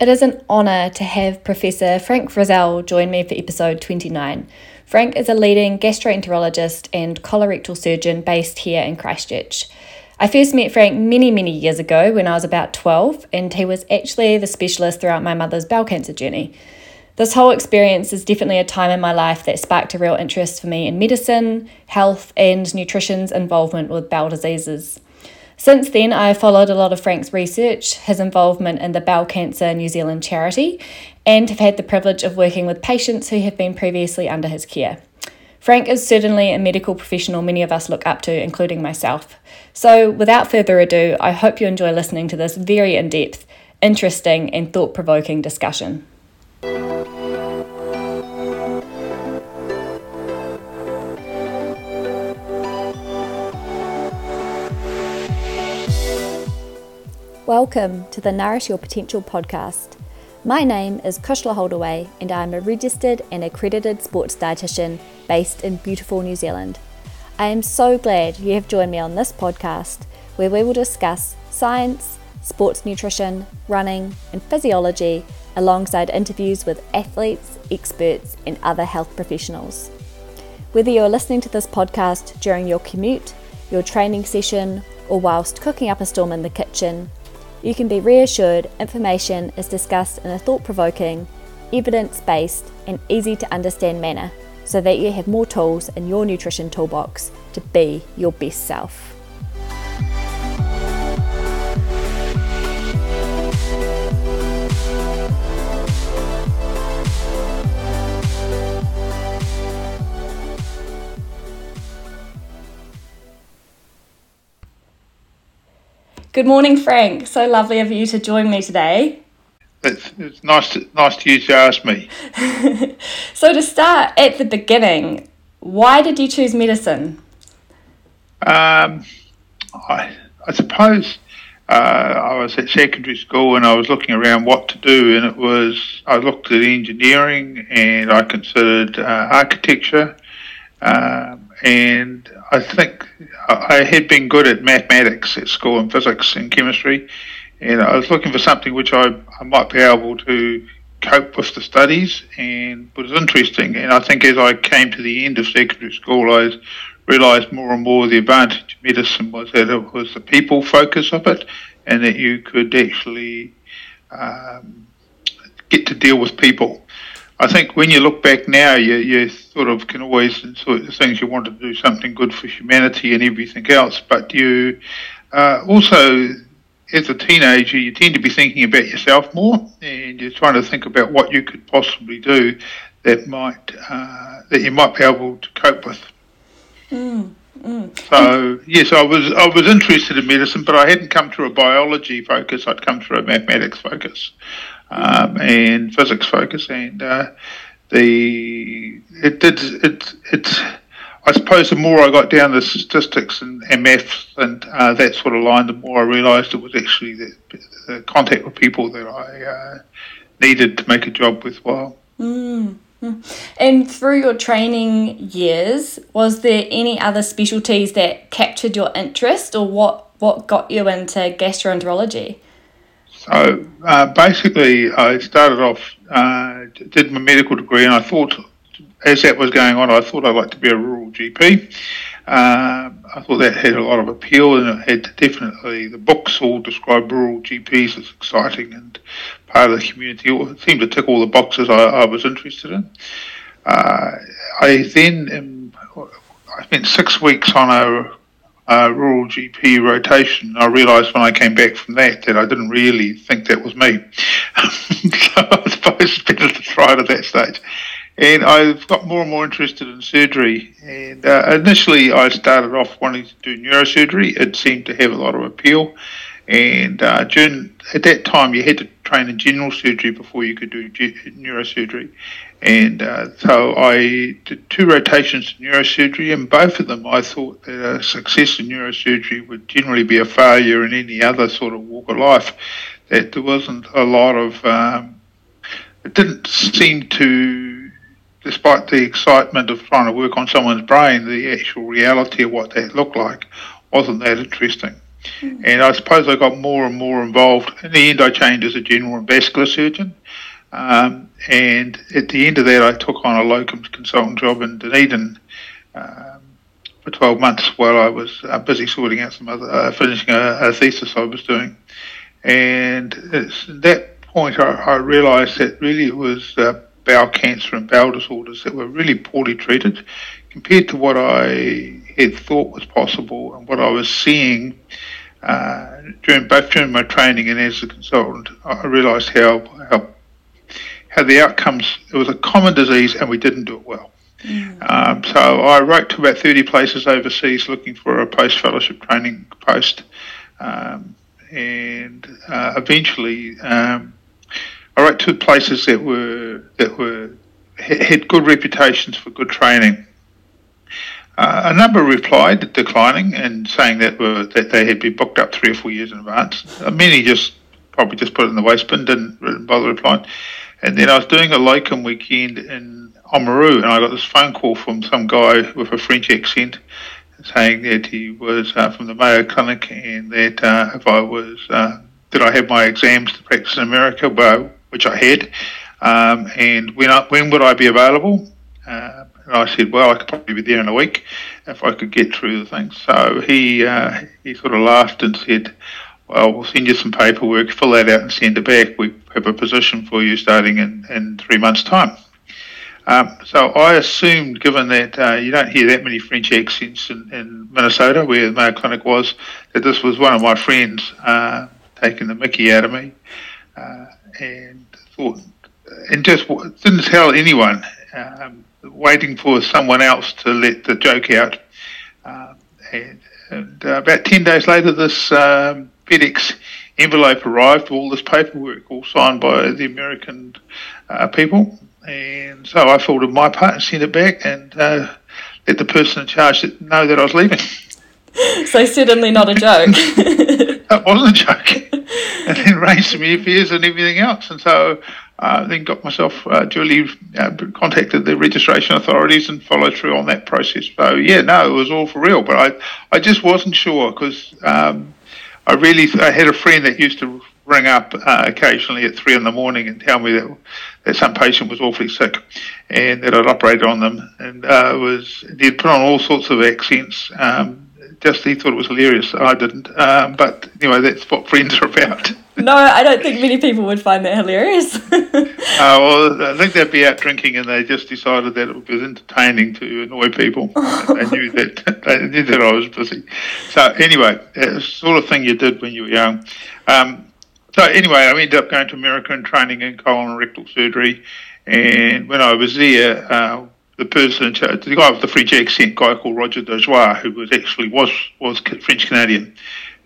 It is an honour to have Professor Frank Frizell join me for episode 29. Frank is a leading gastroenterologist and colorectal surgeon based here in Christchurch. I first met Frank many, many years ago when I was about 12, and he was actually the specialist throughout my mother's bowel cancer journey. This whole experience is definitely a time in my life that sparked a real interest for me in medicine, health, and nutrition's involvement with bowel diseases. Since then, I have followed a lot of Frank's research, his involvement in the Bowel Cancer New Zealand charity, and have had the privilege of working with patients who have been previously under his care. Frank is certainly a medical professional many of us look up to, including myself. So, without further ado, I hope you enjoy listening to this very in depth, interesting, and thought provoking discussion. Welcome to the Nourish Your Potential podcast. My name is Kushla Holdaway, and I'm a registered and accredited sports dietitian based in beautiful New Zealand. I am so glad you have joined me on this podcast where we will discuss science, sports nutrition, running, and physiology alongside interviews with athletes, experts, and other health professionals. Whether you're listening to this podcast during your commute, your training session, or whilst cooking up a storm in the kitchen, you can be reassured information is discussed in a thought provoking, evidence based, and easy to understand manner so that you have more tools in your nutrition toolbox to be your best self. Good morning, Frank. So lovely of you to join me today. It's, it's nice to, nice to you to ask me. so to start at the beginning, why did you choose medicine? Um, I, I suppose uh, I was at secondary school and I was looking around what to do, and it was I looked at engineering and I considered uh, architecture, um, and I think I had been good at mathematics at school and physics and chemistry, and I was looking for something which I, I might be able to cope with the studies and was interesting. And I think as I came to the end of secondary school, I realised more and more the advantage of medicine was that it was the people focus of it, and that you could actually um, get to deal with people. I think when you look back now, you, you sort of can always sort of things you want to do something good for humanity and everything else, but you uh, also, as a teenager, you tend to be thinking about yourself more, and you're trying to think about what you could possibly do that might uh, that you might be able to cope with. Mm, mm. So yes, I was I was interested in medicine, but I hadn't come through a biology focus. I'd come through a mathematics focus um, and physics focus, and uh, the it did it it. I suppose the more I got down the statistics and, and maths and uh, that sort of line, the more I realised it was actually the, the, contact with people that I uh, needed to make a job worthwhile. Mm. And through your training years, was there any other specialties that captured your interest, or what, what got you into gastroenterology? So uh, basically, I started off, uh, did my medical degree, and I thought, as that was going on, I thought I'd like to be a rural GP. Uh, I thought that had a lot of appeal, and it had definitely the books all describe rural GPs as exciting and part of the community. It seemed to tick all the boxes I, I was interested in. Uh, I then um, I spent six weeks on a uh, rural GP rotation. I realised when I came back from that that I didn't really think that was me. so I suppose it's better to try it at that stage. And I've got more and more interested in surgery. And uh, initially, I started off wanting to do neurosurgery. It seemed to have a lot of appeal. And uh, during, at that time, you had to train in general surgery before you could do neurosurgery. And uh, so I did two rotations in neurosurgery, and both of them I thought that a success in neurosurgery would generally be a failure in any other sort of walk of life. That there wasn't a lot of, um, it didn't seem to, despite the excitement of trying to work on someone's brain, the actual reality of what that looked like wasn't that interesting. Mm. And I suppose I got more and more involved. In the end, I changed as a general and vascular surgeon. Um, and at the end of that, I took on a locum consultant job in Dunedin um, for 12 months while I was uh, busy sorting out some other, uh, finishing a, a, thesis I was doing. And at that point, I, I realised that really it was uh, bowel cancer and bowel disorders that were really poorly treated compared to what I had thought was possible and what I was seeing uh, during both during my training and as a consultant. I realised how how how the outcomes it was a common disease and we didn't do it well. Mm. Um, so I wrote to about 30 places overseas looking for a post fellowship training post, um, and uh, eventually um, I wrote to places that were that were had good reputations for good training. Uh, a number replied declining and saying that were that they had been booked up three or four years in advance. Uh, many just probably just put it in the waste bin, didn't, didn't bother replying. And then I was doing a locum weekend in Oamaru, and I got this phone call from some guy with a French accent saying that he was uh, from the Mayo Clinic and that uh, if I was, uh, did I have my exams to practice in America, well, which I had, um, and when, I, when would I be available? Uh, and I said, well, I could probably be there in a week if I could get through the thing. So he uh, he sort of laughed and said, well, we'll send you some paperwork, fill that out and send it back. We a position for you starting in, in three months' time. Um, so I assumed, given that uh, you don't hear that many French accents in, in, Minnesota, where the Mayo Clinic was, that this was one of my friends uh, taking the mickey out of me, uh, and thought, and just didn't tell anyone, um, waiting for someone else to let the joke out. Um, and, and uh, about ten days later, this um, FedEx envelope arrived, all this paperwork, all signed by the American uh, people. And so I filled in my part and sent it back and uh, let the person in charge know that I was leaving. So certainly not a joke. that wasn't a joke. and then raised some airfares and everything else. And so uh, then got myself uh, duly uh, contacted the registration authorities and followed through on that process. So yeah, no, it was all for real. But I, I just wasn't sure because um, I really I had a friend that used to ring up uh, occasionally at three in the morning and tell me that that some patient was awfully sick and that I'd operated on them and uh, was he'd put on all sorts of accents. Um, just he thought it was hilarious. I didn't, um, but anyway, that's what friends are about. no, I don't think many people would find that hilarious. uh, well, I think they'd be out drinking, and they just decided that it was entertaining to annoy people. they knew that they knew that I was busy. So anyway, it's the sort of thing you did when you were young. Um, so anyway, I ended up going to America and training in colon and rectal surgery. And when I was there, uh, the person, the guy with the French accent, guy called Roger Dojois, who was actually was was French Canadian,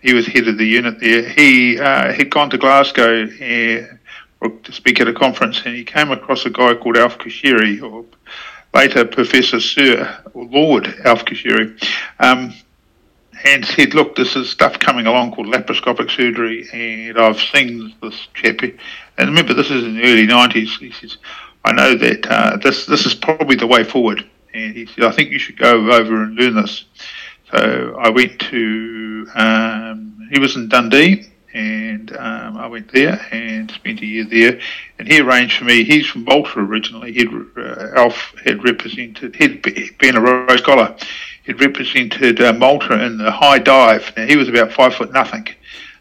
he was head of the unit there. He uh, had gone to Glasgow uh, to speak at a conference, and he came across a guy called Alf Kushiri, or later Professor Sir or Lord Alf Kushiri. Um, and said, "Look, this is stuff coming along called laparoscopic surgery, and I've seen this chap." And remember, this is in the early '90s. He says, "I know that uh, this this is probably the way forward." And he said, "I think you should go over and learn this." So I went to. Um, he was in Dundee, and um, I went there and spent a year there. And he arranged for me. He's from Malta originally. He'd, uh, Alf had represented. He'd been a rose scholar it represented uh, Malta in the high dive. Now he was about five foot nothing,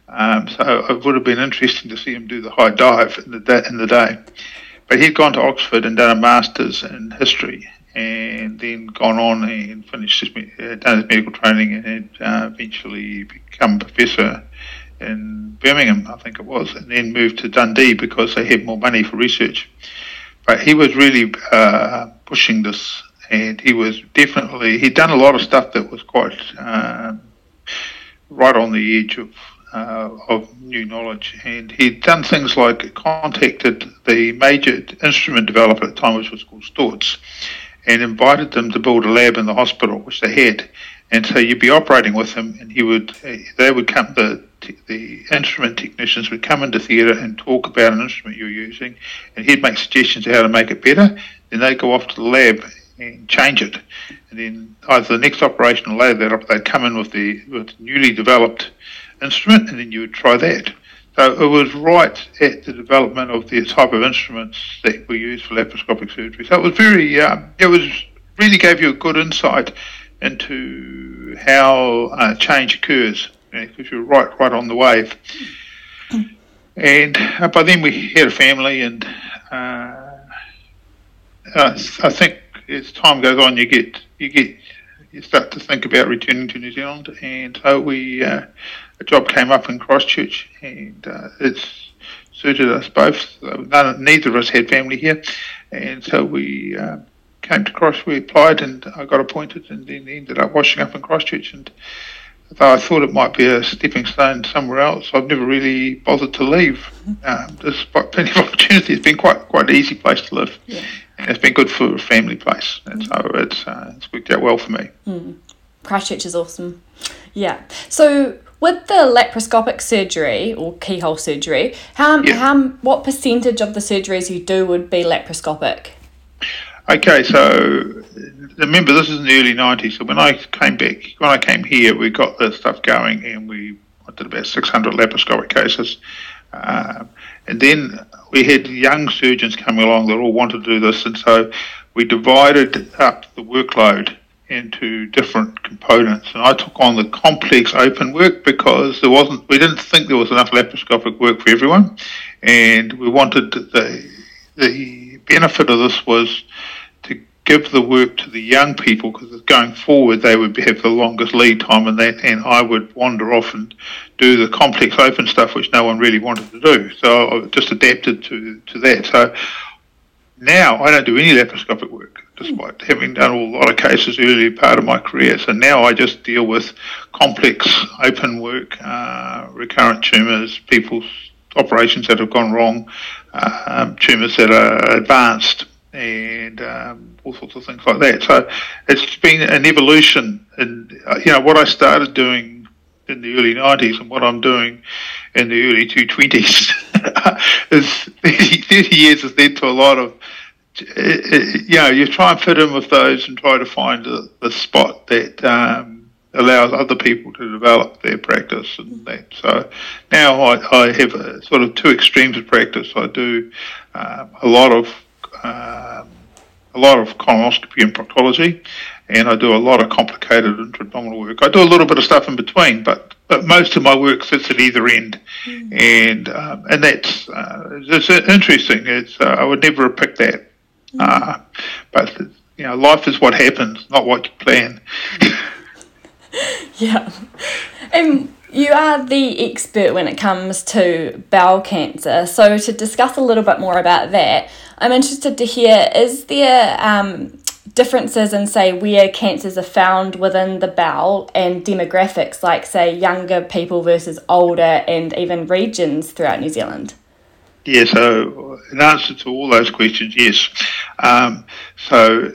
um, so it would have been interesting to see him do the high dive in the in the day. But he'd gone to Oxford and done a master's in history, and then gone on and finished his uh, done his medical training, and uh, eventually become professor in Birmingham, I think it was, and then moved to Dundee because they had more money for research. But he was really uh, pushing this and he was definitely he'd done a lot of stuff that was quite um, right on the edge of uh, of new knowledge, and he'd done things like contacted the major instrument developer at the time, which was called Storz, and invited them to build a lab in the hospital, which they had. And so you'd be operating with him, and he would uh, they would come the the instrument technicians would come into theatre and talk about an instrument you're using, and he'd make suggestions how to make it better. Then they'd go off to the lab and change it. And then either the next operation or later that they'd come in with the with newly developed instrument, and then you would try that. So it was right at the development of the type of instruments that we use for laparoscopic surgery. So it was very, um, it was really gave you a good insight into how uh, change occurs because you you're right, right on the wave. And uh, by then we had a family, and uh, I think as time goes on, you get you get you start to think about returning to New Zealand, and so we uh, a job came up in Christchurch, and uh, it's suited us both. None, neither of us had family here, and so we uh, came to Christ. We applied, and I got appointed, and then ended up washing up in Christchurch. And though I thought it might be a stepping stone somewhere else, I've never really bothered to leave. Um, despite plenty of opportunity, it's been quite quite an easy place to live. Yeah. And it's been good for a family place, and mm. so it's uh, it's worked out well for me. Mm. Christchurch is awesome. Yeah. So with the laparoscopic surgery or keyhole surgery, how, yeah. how what percentage of the surgeries you do would be laparoscopic? Okay, so remember this is in the early '90s. So when I came back, when I came here, we got the stuff going, and we did about 600 laparoscopic cases, uh, and then we had young surgeons coming along that all wanted to do this, and so we divided up the workload into different components. And I took on the complex open work because there wasn't, we didn't think there was enough laparoscopic work for everyone, and we wanted the the benefit of this was to give the work to the young people because going forward they would have the longest lead time, and that, and I would wander off and do the complex open stuff which no one really wanted to do. So I just adapted to to that. So now I don't do any laparoscopic work despite having done a lot of cases early part of my career. So now I just deal with complex open work, uh, recurrent tumours, people's operations that have gone wrong, um, tumours that are advanced, and um, all sorts of things like that. So it's been an evolution. And, uh, you know, what I started doing in the early 90s and what I'm doing in the early 220s is 30, 30 years has led to a lot of you know, you try and fit in with those and try to find the, a spot that um, allows other people to develop their practice and that. So now I, I have a, sort of two extremes of practice. I do um, a lot of um, a lot of colonoscopy and proctology, and I do a lot of complicated intra-abdominal work. I do a little bit of stuff in between, but but most of my work sits at either end, mm. and um, and that's uh, it's interesting. It's uh, I would never have picked that uh, but you know, life is what happens, not what you plan. yeah. Um, you are the expert when it comes to bowel cancer. So, to discuss a little bit more about that, I'm interested to hear is there um, differences in, say, where cancers are found within the bowel and demographics, like, say, younger people versus older, and even regions throughout New Zealand? Yeah, so in answer to all those questions, yes. Um, so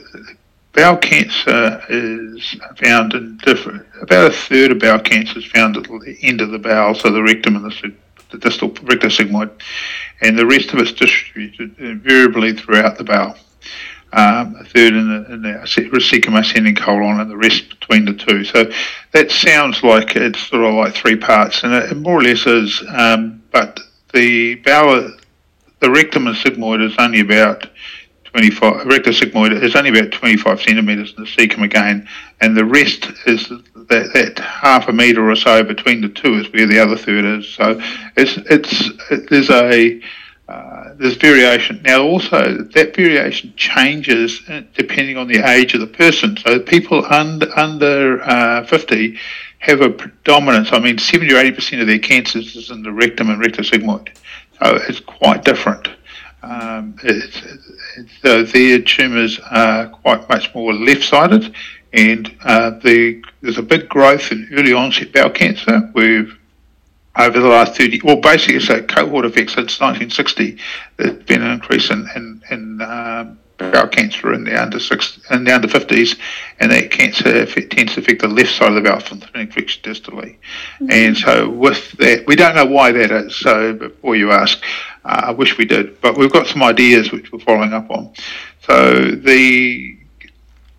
bowel cancer is found in different, about a third of bowel cancer is found at the end of the bowel, so the rectum and the, the distal rectosigmoid, and the rest of it's distributed invariably throughout the bowel. Um, a third in the, in the ascending colon and the rest between the two. So that sounds like it's sort of like three parts, and it more or less is, um, but the bowel the rectum and sigmoid is only about 25, rectus sigmoid is only about 25 centimetres in the cecum again, and the rest is that, that half a metre or so between the two is where the other third is. So it's, it's, it, there's a, uh, there's variation. Now, also, that variation changes depending on the age of the person. So, people under, under uh, 50 have a predominance. I mean, 70 or 80% of their cancers is in the rectum and rectosigmoid. It's quite different. Um, it's, it's, uh, their tumours are quite much more left-sided, and uh, the, there's a big growth in early onset bowel cancer. We've over the last 30, well, basically it's a cohort effect since 1960. There's been an increase in, in, in um, bowel cancer in the under six in the under 50s, and that cancer tends to affect the left side of the bowel from the infection distally. Mm-hmm. And so, with that, we don't know why that is. So, before you ask, uh, I wish we did, but we've got some ideas which we're following up on. So, the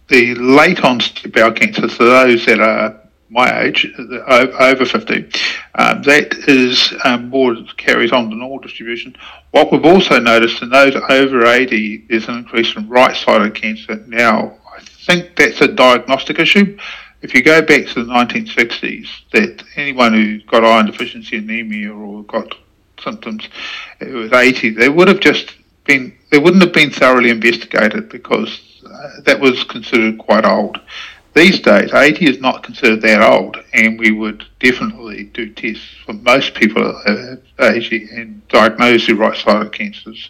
the late onset bowel cancer, so those that are my age, over 50, um, that is um, more carries on the normal distribution. What we've also noticed in those over 80, there's an increase in right-sided cancer. Now, I think that's a diagnostic issue. If you go back to the 1960s, that anyone who got iron deficiency anemia or got symptoms, it was 80, they would have just been, they wouldn't have been thoroughly investigated because uh, that was considered quite old. These days, 80 is not considered that old, and we would definitely do tests for most people at 80 and diagnose the right-sided cancers.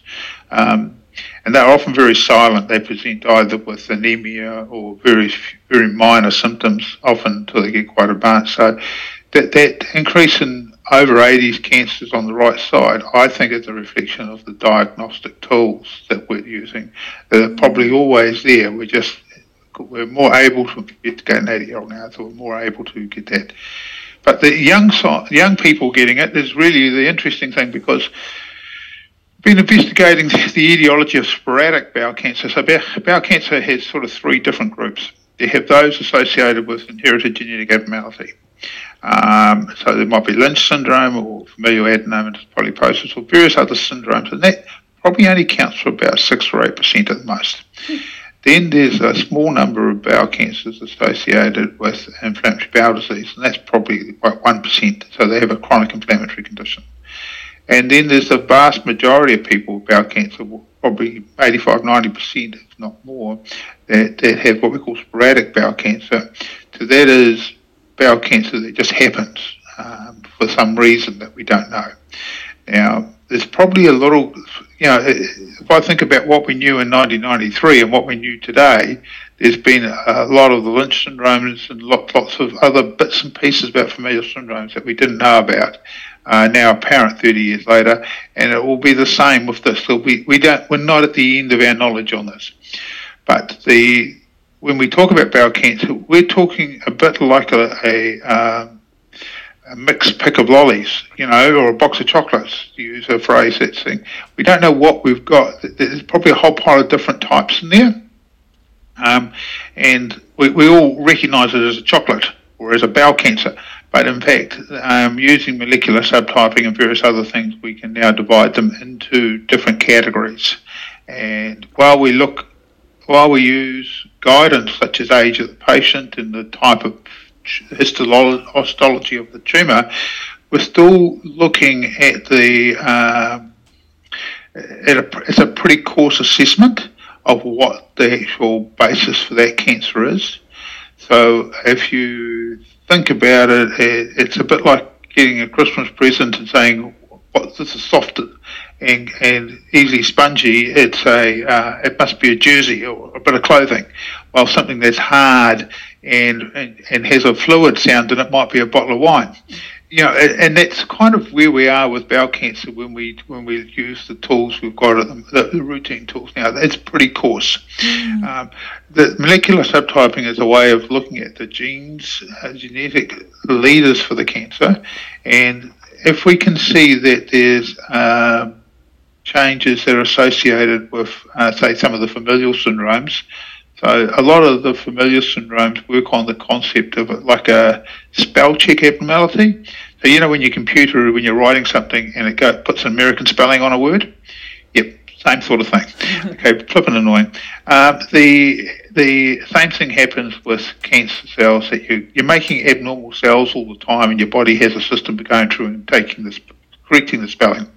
Um, and they're often very silent. They present either with anemia or very very minor symptoms, often until they get quite advanced. So that that increase in over 80s cancers on the right side, I think is a reflection of the diagnostic tools that we're using. They're probably always there. We're just we're more able to investigate an 80 year old now, so we're more able to get that. But the young young people getting it is really the interesting thing because been investigating the etiology of sporadic bowel cancer. So bowel, cancer has sort of three different groups. You have those associated with inherited genetic abnormality. Um, so there might be Lynch syndrome or familial adenomatous polyposis or various other syndromes, and that probably only counts for about six or eight percent at the most. Then there's a small number of bowel cancers associated with inflammatory bowel disease, and that's probably about 1%. So they have a chronic inflammatory condition. And then there's the vast majority of people with bowel cancer, probably 85, 90%, if not more, that, that have what we call sporadic bowel cancer. So that is bowel cancer that just happens um, for some reason that we don't know. Now, there's probably a little, you know, if I think about what we knew in 1993 and what we knew today, there's been a lot of the Lynch syndromes and lots, of other bits and pieces about familial syndromes that we didn't know about. Uh, now apparent 30 years later, and it will be the same with this. So we, we don't, we're not at the end of our knowledge on this. But the when we talk about bowel cancer, we're talking a bit like a, a um, a mixed pick of lollies, you know, or a box of chocolates, to use a phrase that's thing. We don't know what we've got. There's probably a whole pile of different types in there. Um, and we, we all recognise it as a chocolate or as a bowel cancer. But in fact, um, using molecular subtyping and various other things, we can now divide them into different categories. And while we look, while we use guidance such as age of the patient and the type of histology of the tumour, we're still looking at the um, at a, it's a pretty coarse assessment of what the actual basis for that cancer is. So if you think about it, it's a bit like getting a Christmas present and saying, "What this is soft and, and easily spongy." It's a uh, it must be a jersey or a bit of clothing. While something that's hard and, and, and has a fluid sound, then it might be a bottle of wine. You know, and, and that's kind of where we are with bowel cancer when we when we use the tools we've got the, the routine tools now. It's pretty coarse. Mm. Um, the molecular subtyping is a way of looking at the genes, uh, genetic leaders for the cancer, and if we can see that there's um, changes that are associated with, uh, say, some of the familial syndromes, so a lot of the familial syndromes work on the concept of like a spell check abnormality. So you know when your computer, when you're writing something and it go, puts an American spelling on a word, yep, same sort of thing. okay, flipping annoying. Um, the the same thing happens with cancer cells that you you're making abnormal cells all the time, and your body has a system going through and taking this correcting the spelling.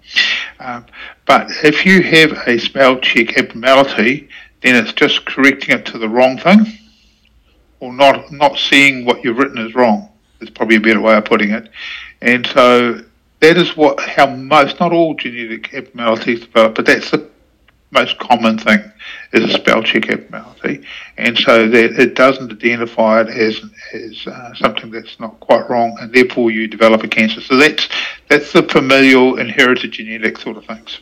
Um, but if you have a spell check abnormality, then it's just correcting it to the wrong thing or not not seeing what you've written is wrong. Is probably a better way of putting it. And so that is what how most not all genetic abnormalities develop, but that's the most common thing is a spell check abnormality, and so that it doesn't identify it as as uh, something that's not quite wrong, and therefore you develop a cancer. So that's that's the familial inherited genetic sort of things.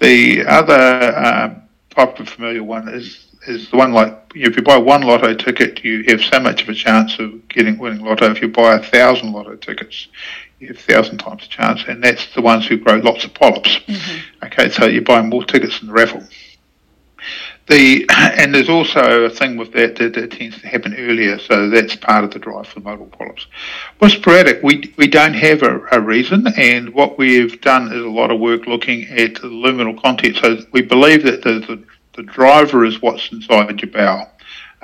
The other um, type of familial one is is the one like if you buy one lotto ticket, you have so much of a chance of getting winning lotto. If you buy a thousand lotto tickets, a thousand times a chance, and that's the ones who grow lots of polyps. Mm-hmm. Okay, so you buy more tickets than the raffle. the and there's also a thing with that that, that tends to happen earlier, so that's part of the drive for modal polyps. With sporadic, we we don't have a, a, reason, and what we've done is a lot of work looking at the luminal content. So we believe that the, the, the driver is what's inside your bowel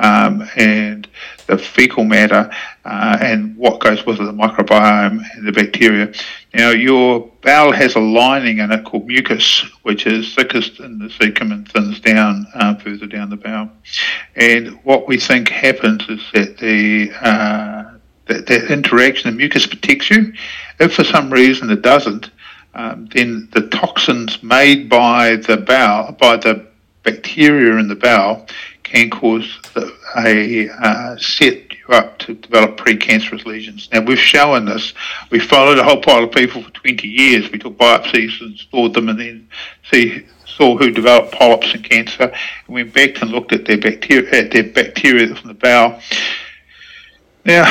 um, and the fecal matter uh, and what goes with it, the microbiome and the bacteria. Now, your bowel has a lining in it called mucus, which is thickest in the cecum and thins down uh, further down the bowel. And what we think happens is that the uh, that, that interaction, the mucus protects you. If for some reason it doesn't, um, then the toxins made by the bowel, by the bacteria in the bowel, can cause a uh, set you up to develop precancerous lesions. Now we've shown this. We followed a whole pile of people for 20 years. We took biopsies and stored them, and then see saw who developed polyps and cancer, and went back and looked at their bacteria, at their bacteria from the bowel. Now,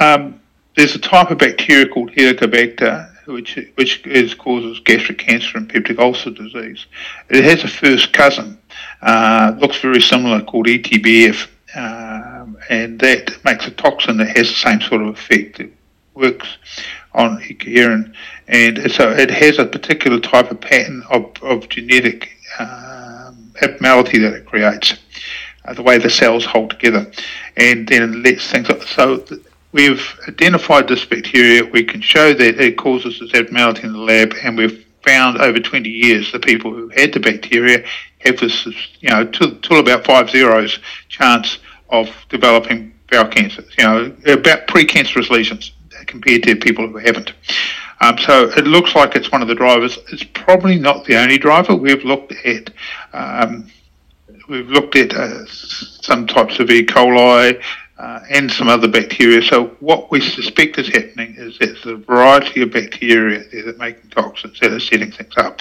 um, there's a type of bacteria called Helicobacter, which which is, causes gastric cancer and peptic ulcer disease. It has a first cousin uh, looks very similar called ETBF, um, and that makes a toxin that has the same sort of effect. It works on eccoherin, and so it has a particular type of pattern of, of genetic um, abnormality that it creates, uh, the way the cells hold together, and then it lets things. Up. So we've identified this bacteria. We can show that it causes this abnormality in the lab, and we've found over 20 years the people who had the bacteria have this, you know, till, about five zeros chance of developing bowel cancer, you know, about precancerous lesions compared to people who haven't. Um, so it looks like it's one of the drivers. It's probably not the only driver. We've looked at um, we've looked at uh, some types of E. coli uh, and some other bacteria. So what we suspect is happening is that there's a variety of bacteria there that are making toxins that are setting things up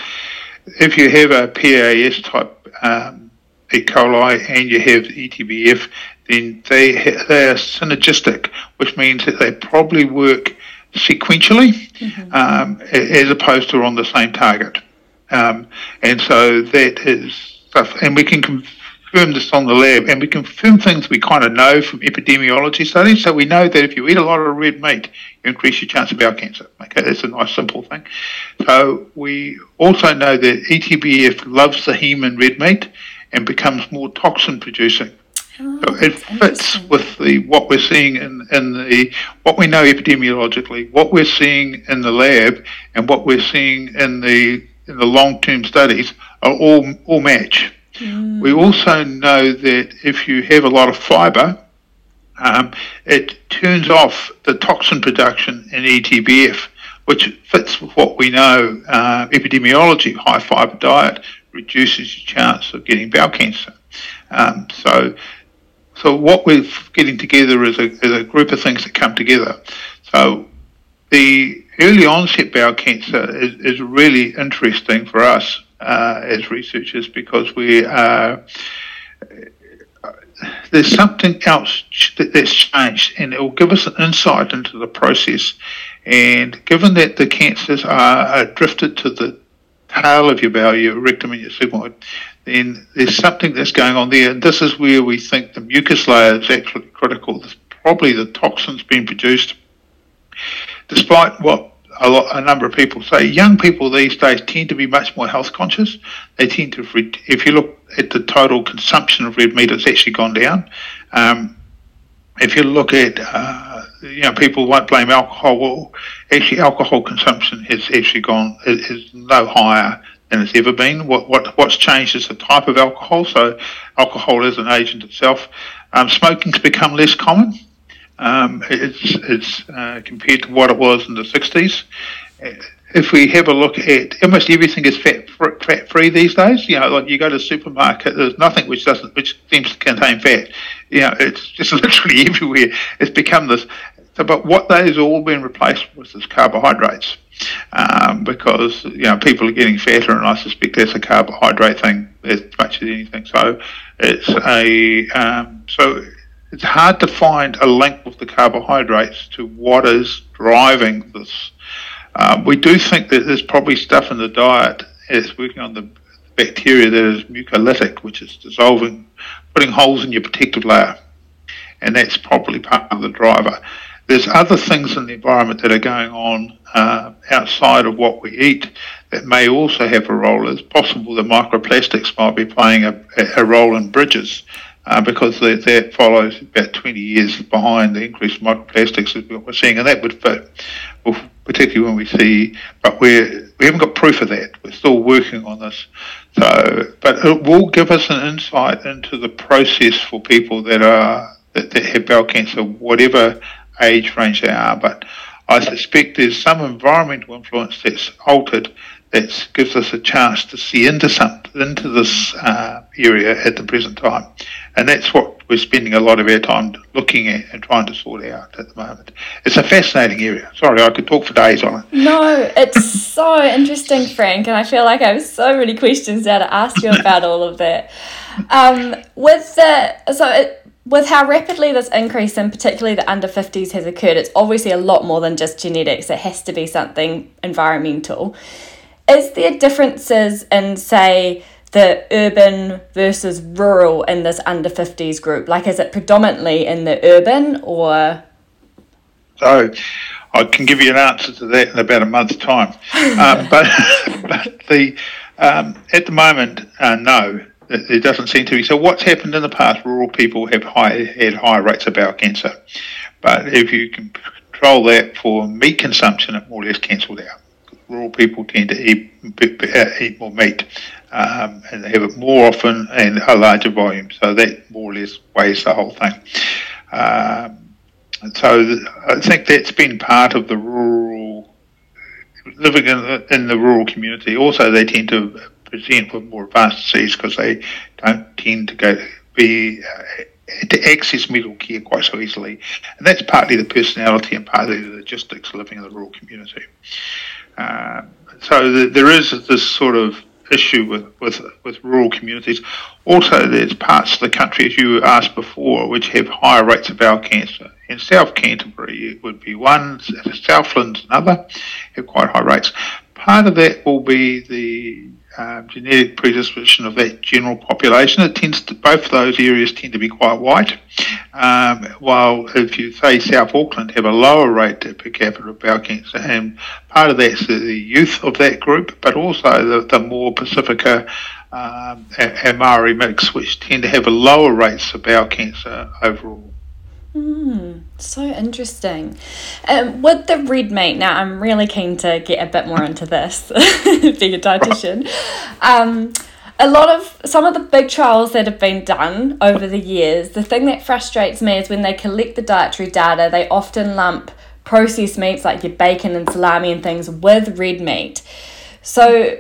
if you have a PAS type um, E. coli and you have ETBF, then they ha- they are synergistic, which means that they probably work sequentially mm-hmm. um, as opposed to on the same target. Um, and so that is stuff, and we can confirm this on the lab, and we confirm things we kind of know from epidemiology studies. So we know that if you eat a lot of red meat, you increase your chance of bowel cancer. Okay, that's a nice simple thing. So we also know that ETBF loves the heme in red meat and becomes more toxin producing. Oh, so it fits with the what we're seeing in, in the what we know epidemiologically, what we're seeing in the lab, and what we're seeing in the in the long term studies are all all match. Mm. We also know that if you have a lot of fibre, um, it turns off the toxin production in ETBF, which fits with what we know uh, epidemiology. High fibre diet reduces your chance of getting bowel cancer. Um, so, so what we're getting together is a, is a group of things that come together. So, the early onset bowel cancer is, is really interesting for us uh, as researchers because we are. There's something else that's changed, and it will give us an insight into the process. And given that the cancers are, are drifted to the tail of your bowel, your rectum and your sigmoid, then there's something that's going on there. And this is where we think the mucus layer is actually critical. There's probably the toxins being produced, despite what a, lot, a number of people say young people these days tend to be much more health conscious. They tend to, if you look at the total consumption of red meat, it's actually gone down. Um, if you look at, uh, you know, people won't blame alcohol. Well, actually, alcohol consumption has actually gone is, no higher than it's ever been. What, what what's changed is the type of alcohol. So, alcohol is an agent itself. Um, smoking's become less common. Um, it's it's uh, compared to what it was in the 60s. If we have a look at almost everything is fat, fat free these days. You know, like you go to the supermarket, there's nothing which doesn't which seems to contain fat. You know, it's just literally everywhere. It's become this. So, but what those all been replaced with is carbohydrates. Um, because you know people are getting fatter, and I suspect that's a carbohydrate thing as much as anything. So it's a um, so it's hard to find a link with the carbohydrates to what is driving this. Um, we do think that there's probably stuff in the diet as working on the bacteria that is mucolytic, which is dissolving, putting holes in your protective layer. And that's probably part of the driver. There's other things in the environment that are going on uh, outside of what we eat that may also have a role. It's possible that microplastics might be playing a, a role in bridges uh, because that, follows about 20 years behind the increase in microplastics that we're seeing, and that would fit, well, particularly when we see, but we're, we haven't got proof of that. We're still working on this. So, but it will give us an insight into the process for people that are that, that have bowel cancer, whatever age range they are. But I suspect there's some environmental influence that's altered that gives us a chance to see into some into this uh, area at the present time, and that's what we're spending a lot of our time looking at and trying to sort out at the moment. It's a fascinating area. Sorry, I could talk for days on it. No, it's so interesting, Frank, and I feel like I have so many questions now to ask you about all of that. Um, with the so it, with how rapidly this increase in particularly the under 50s has occurred, it's obviously a lot more than just genetics. It has to be something environmental. Is there differences in, say, the urban versus rural in this under 50s group? Like, is it predominantly in the urban or? So, I can give you an answer to that in about a month's time. um, but, but the um, at the moment, uh, no, it, doesn't seem to be. So, what's happened in the past? Rural people have high, had higher rates of bowel cancer, but if you can control that for meat consumption, it more or less cancelled out rural people tend to eat, uh, eat more meat um, and they have it more often and a larger volume. So that more or less weighs the whole thing. Um, so th- I think that's been part of the rural living in the, in the rural community. Also, they tend to present with more advanced disease because they don't tend to go be uh, to access medical care quite so easily, and that's partly the personality and partly the logistics of living in the rural community. Uh, so the, there is this sort of issue with, with, with rural communities. Also, there's parts of the country, as you asked before, which have higher rates of bowel cancer. In South Canterbury, it would be one, Southland's another, have quite high rates. Part of that will be the um, genetic predisposition of that general population. It tends to both those areas tend to be quite white, um, while if you say South Auckland have a lower rate per capita of bowel cancer, and part of that's the youth of that group, but also the, the more Pacifica um, and Maori mix, which tend to have a lower rates of bowel cancer overall. Mm, so interesting. Um, with the red meat, now I'm really keen to get a bit more into this, being a dietitian. Um, a lot of some of the big trials that have been done over the years, the thing that frustrates me is when they collect the dietary data, they often lump processed meats like your bacon and salami and things with red meat. So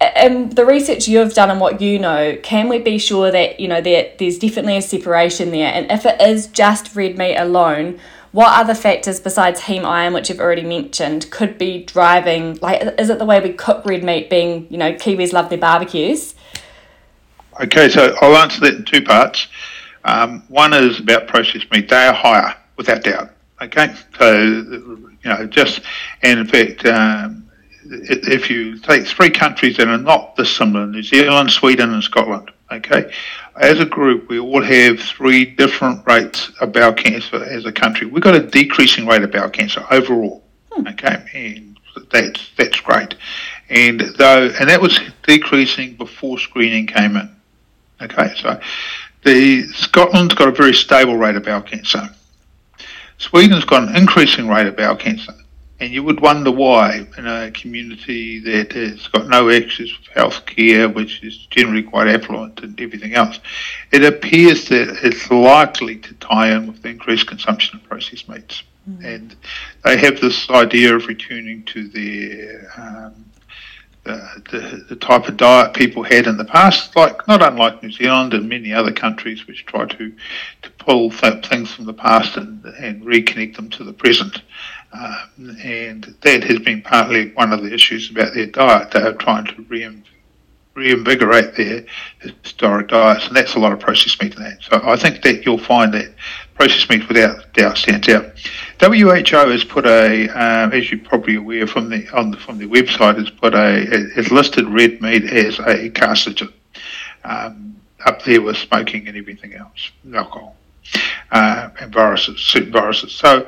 and the research you've done and what you know, can we be sure that you know there there's definitely a separation there? And if it is just red meat alone, what other factors besides heme iron, which you've already mentioned, could be driving? Like, is it the way we cook red meat? Being you know, Kiwis love their barbecues. Okay, so I'll answer that in two parts. Um, one is about processed meat; they are higher, without doubt. Okay, so you know, just and in fact. Um, if you take three countries that are not dissimilar, New Zealand, Sweden, and Scotland, okay, as a group, we all have three different rates of bowel cancer as a country. We've got a decreasing rate of bowel cancer overall, hmm. okay, and that's that's great. And though, and that was decreasing before screening came in, okay. So, the Scotland's got a very stable rate of bowel cancer. Sweden's got an increasing rate of bowel cancer. And you would wonder why, in a community that has got no access to health care, which is generally quite affluent and everything else, it appears that it's likely to tie in with the increased consumption of processed meats. Mm. And they have this idea of returning to their um, the, the, the, type of diet people had in the past, like not unlike New Zealand and many other countries which try to, to pull th- things from the past and, and reconnect them to the present. Um, and that has been partly one of the issues about their diet. They are trying to rein, reinvigorate their historic diets, and that's a lot of processed meat in that. So I think that you'll find that processed meat without doubt stands out. WHO has put a, uh, as you're probably aware from the on the, from the website, has put a has listed red meat as a carcinogen, um, up there with smoking and everything else, alcohol, uh, and viruses, certain viruses. So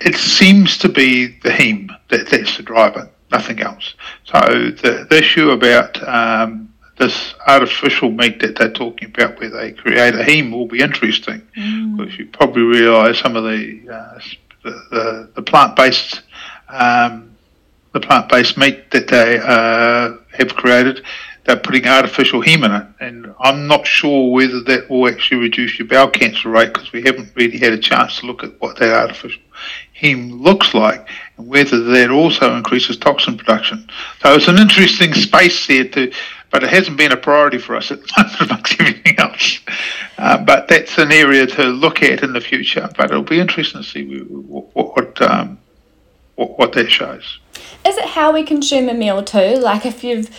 it seems to be the heme that that's the driver, nothing else. So the, the issue about um, this artificial meat that they're talking about, where they create a heme, will be interesting mm. because you probably realise some of the uh, the, the, the plant-based um, the plant-based meat that they uh, have created, they're putting artificial heme in it, and I'm not sure whether that will actually reduce your bowel cancer rate because we haven't really had a chance to look at what that artificial looks like and whether that also increases toxin production. So it's an interesting space there to, but it hasn't been a priority for us at the moment amongst everything else. Uh, but that's an area to look at in the future. But it'll be interesting to see what what, um, what, what that shows. Is it how we consume a meal too? Like if you've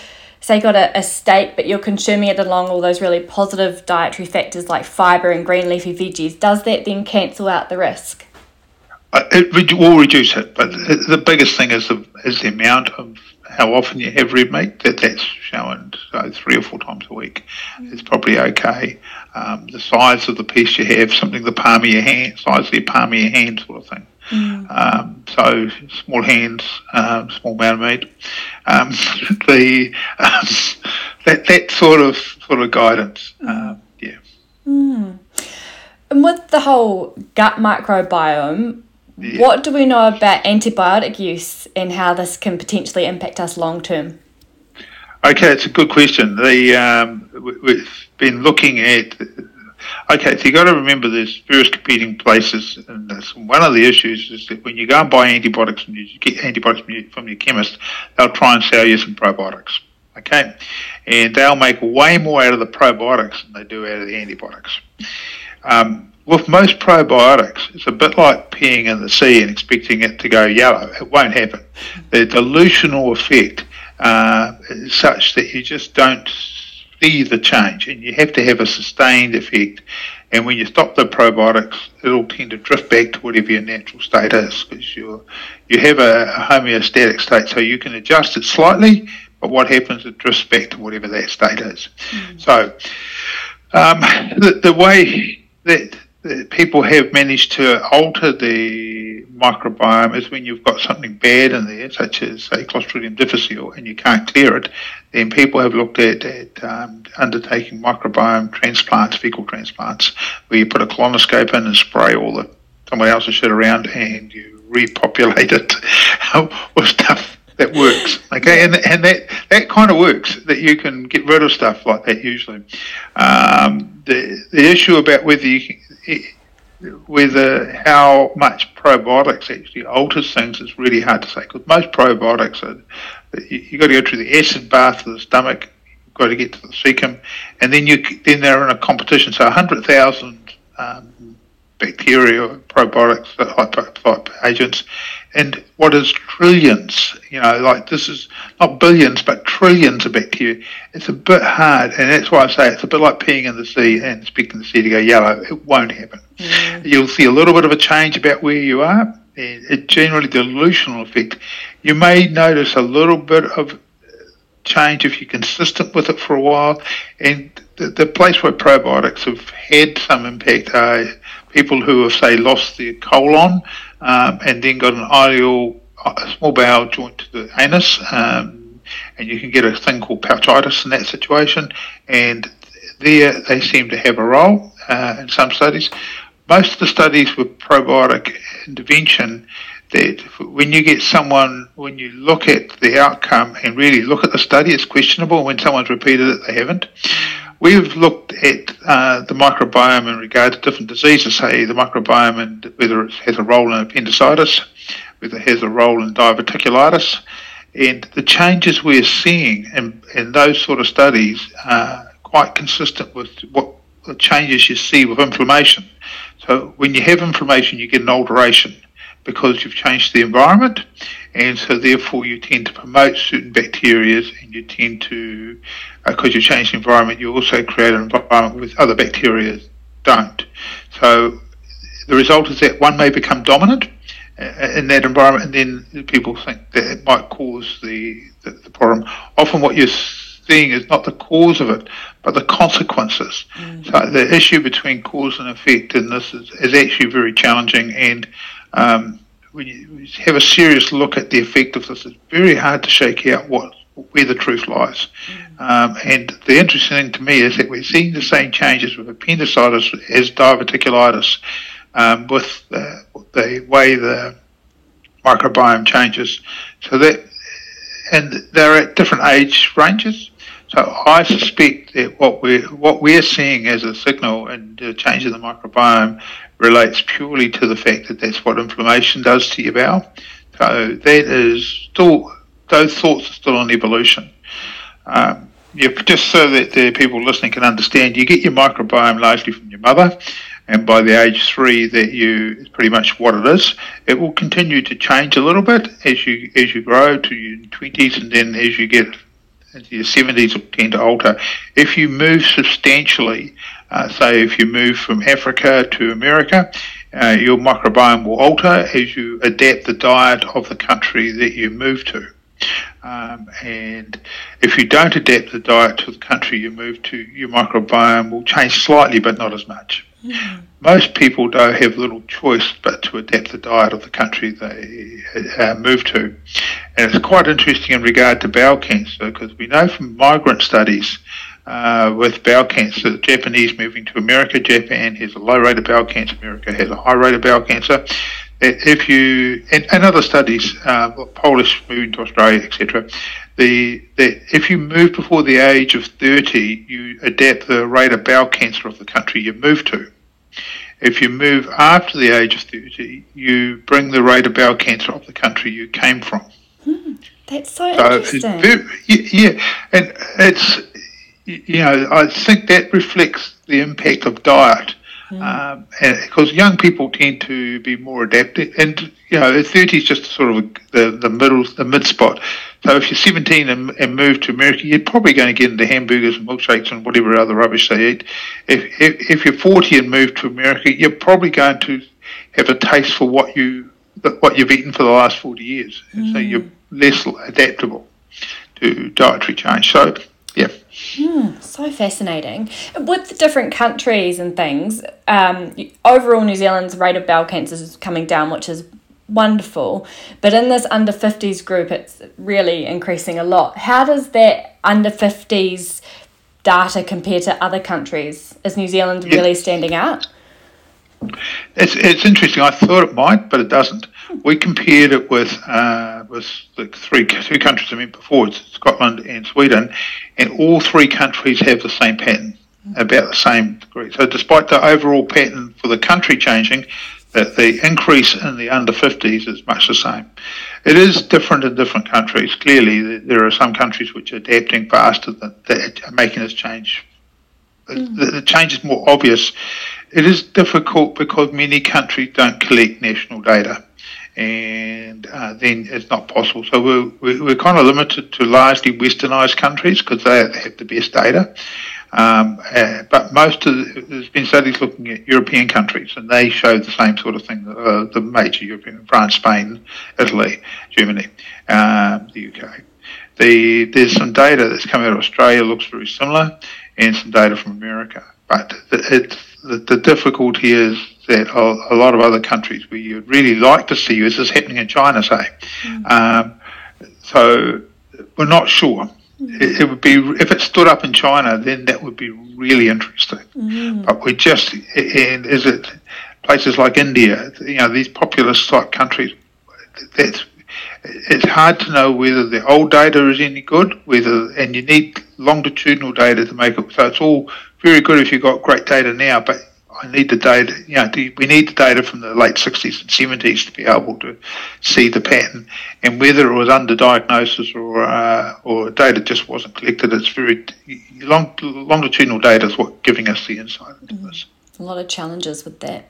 say got a, a steak but you're consuming it along all those really positive dietary factors like fibre and green leafy veggies, does that then cancel out the risk? Uh, it will reduce it, but the biggest thing is the, is the amount of how often you have red meat. That that's shown so three or four times a week. Mm. It's probably okay. Um, the size of the piece you have, something the palm of your hand, size of the palm of your hand, sort of thing. Mm. Um, so small hands, um, small amount of meat. Um, the um, that that sort of sort of guidance. Mm. yeah. Mm. And with the whole gut microbiome, yeah. What do we know about antibiotic use and how this can potentially impact us long term? Okay, it's a good question. The um, we've been looking at. Okay, so you've got to remember there's various competing places, and one of the issues is that when you go and buy antibiotics and you get antibiotics from your chemist, they'll try and sell you some probiotics. Okay, and they'll make way more out of the probiotics than they do out of the antibiotics. Um, with most probiotics, it's a bit like peeing in the sea and expecting it to go yellow. It won't happen. The dilutional effect uh, is such that you just don't see the change, and you have to have a sustained effect. And when you stop the probiotics, it'll tend to drift back to whatever your natural state is, because you you have a homeostatic state, so you can adjust it slightly. But what happens? It drifts back to whatever that state is. Mm. So um, the, the way that people have managed to alter the microbiome is when you've got something bad in there, such as say Clostridium difficile, and you can't clear it. Then people have looked at, at um, undertaking microbiome transplants, fecal transplants, where you put a colonoscope in and spray all the someone else's shit around, and you repopulate it with stuff that works. Okay, and and that that kind of works. That you can get rid of stuff like that usually. Um, the the issue about whether you can, whether how much probiotics actually alters things is really hard to say because most probiotics are you, you've got to go through the acid bath of the stomach, you've got to get to the cecum, and then you then they're in a competition. So 100,000 um, bacteria, probiotics, type, type agents, and what is trillions, you know, like this is not billions, but trillions of bacteria. It's a bit hard, and that's why I say it's a bit like peeing in the sea and expecting the sea to go yellow. It won't happen. Mm. You'll see a little bit of a change about where you are. It generally dilutional effect. You may notice a little bit of change if you're consistent with it for a while. And the, the place where probiotics have had some impact are people who have, say, lost their colon um, and then got an ileal, a small bowel joint to the anus, um, and you can get a thing called pouchitis in that situation. And there they seem to have a role uh, in some studies. Most of the studies with probiotic intervention, that when you get someone, when you look at the outcome and really look at the study, it's questionable. When someone's repeated it, they haven't. We've looked at uh, the microbiome in regard to different diseases, say the microbiome and whether it has a role in appendicitis, whether it has a role in diverticulitis, and the changes we're seeing in, in those sort of studies are quite consistent with what the changes you see with inflammation. So when you have inflammation, you get an alteration because you've changed the environment, and so therefore you tend to promote certain bacteria, and you tend to, because uh, you change the environment, you also create an environment with other bacteria don't. So the result is that one may become dominant, in that environment, and then people think that it might cause the, the, the problem. Often, what you're seeing is not the cause of it, but the consequences. Mm. So the issue between cause and effect in this is, is actually very challenging, and um, when you have a serious look at the effect of this, it's very hard to shake out what where the truth lies. Mm. Um, and the interesting thing to me is that we're seeing the same changes with appendicitis as diverticulitis, um, with the, way the microbiome changes. So that, and they're at different age ranges. So I suspect that what we're what we're seeing as a signal and the change in the microbiome relates purely to the fact that that's what inflammation does to your bowel. So that is still those thoughts are still on evolution. Um, just so that the people listening can understand, you get your microbiome largely from your mother, and by the age three, that you is pretty much what it is. It will continue to change a little bit as you as you grow to your twenties, and then as you get into your seventies, will tend to alter. If you move substantially, uh, say if you move from Africa to America, uh, your microbiome will alter as you adapt the diet of the country that you move to. Um, and if you don't adapt the diet to the country you move to, your microbiome will change slightly, but not as much. Mm. Most people don't have little choice but to adapt the diet of the country they uh, move to. And it's quite interesting in regard to bowel cancer because we know from migrant studies uh, with bowel cancer, the Japanese moving to America, Japan has a low rate of bowel cancer, America has a high rate of bowel cancer if you and, and other studies, uh, Polish moving to Australia, etc. The, the if you move before the age of 30, you adapt the rate of bowel cancer of the country you move to. If you move after the age of 30, you bring the rate of bowel cancer of the country you came from. Hmm, that's so, so interesting. Very, yeah, and it's you know I think that reflects the impact of diet Mm. Um, because young people tend to be more adaptive, and you know, thirty is just sort of the the middle, the mid spot. So if you're 17 and, and move to America, you're probably going to get into hamburgers and milkshakes and whatever other rubbish they eat. If, if, if you're 40 and move to America, you're probably going to have a taste for what you what you've eaten for the last 40 years, mm. so you're less adaptable to dietary change. So yeah. Hmm, so fascinating. With the different countries and things, um, overall New Zealand's rate of bowel cancer is coming down, which is wonderful. But in this under 50s group, it's really increasing a lot. How does that under 50s data compare to other countries? Is New Zealand really standing out? It's it's interesting. I thought it might, but it doesn't. We compared it with uh, with the three two countries I meant before, it's Scotland and Sweden, and all three countries have the same pattern, about the same degree. So, despite the overall pattern for the country changing, that the increase in the under 50s is much the same. It is different in different countries. Clearly, there are some countries which are adapting faster than that making this change. Mm. The, the change is more obvious it is difficult because many countries don't collect national data, and uh, then it's not possible. So we're, we're kind of limited to largely westernized countries because they have the best data. Um, uh, but most of the, there's been studies looking at European countries, and they show the same sort of thing. Uh, the major European, France, Spain, Italy, Germany, um, the UK. The, there's some data that's come out of Australia looks very similar, and some data from America. But it's the, the difficulty is that a, a, lot of other countries where you'd really like to see is this happening in China, say. Mm. Um, so we're not sure. Mm. It, it, would be if it stood up in China, then that would be really interesting. Mm. But we just and is it places like India, you know, these populous type countries. That's it's hard to know whether the old data is any good, whether and you need longitudinal data to make it. So it's all very good if you've got great data now, but I need the data. You know, we need the data from the late 60s and 70s to be able to see the pattern, and whether it was under diagnosis or uh, or data just wasn't collected. It's very long, longitudinal data is what giving us the insight into mm. this. A lot of challenges with that.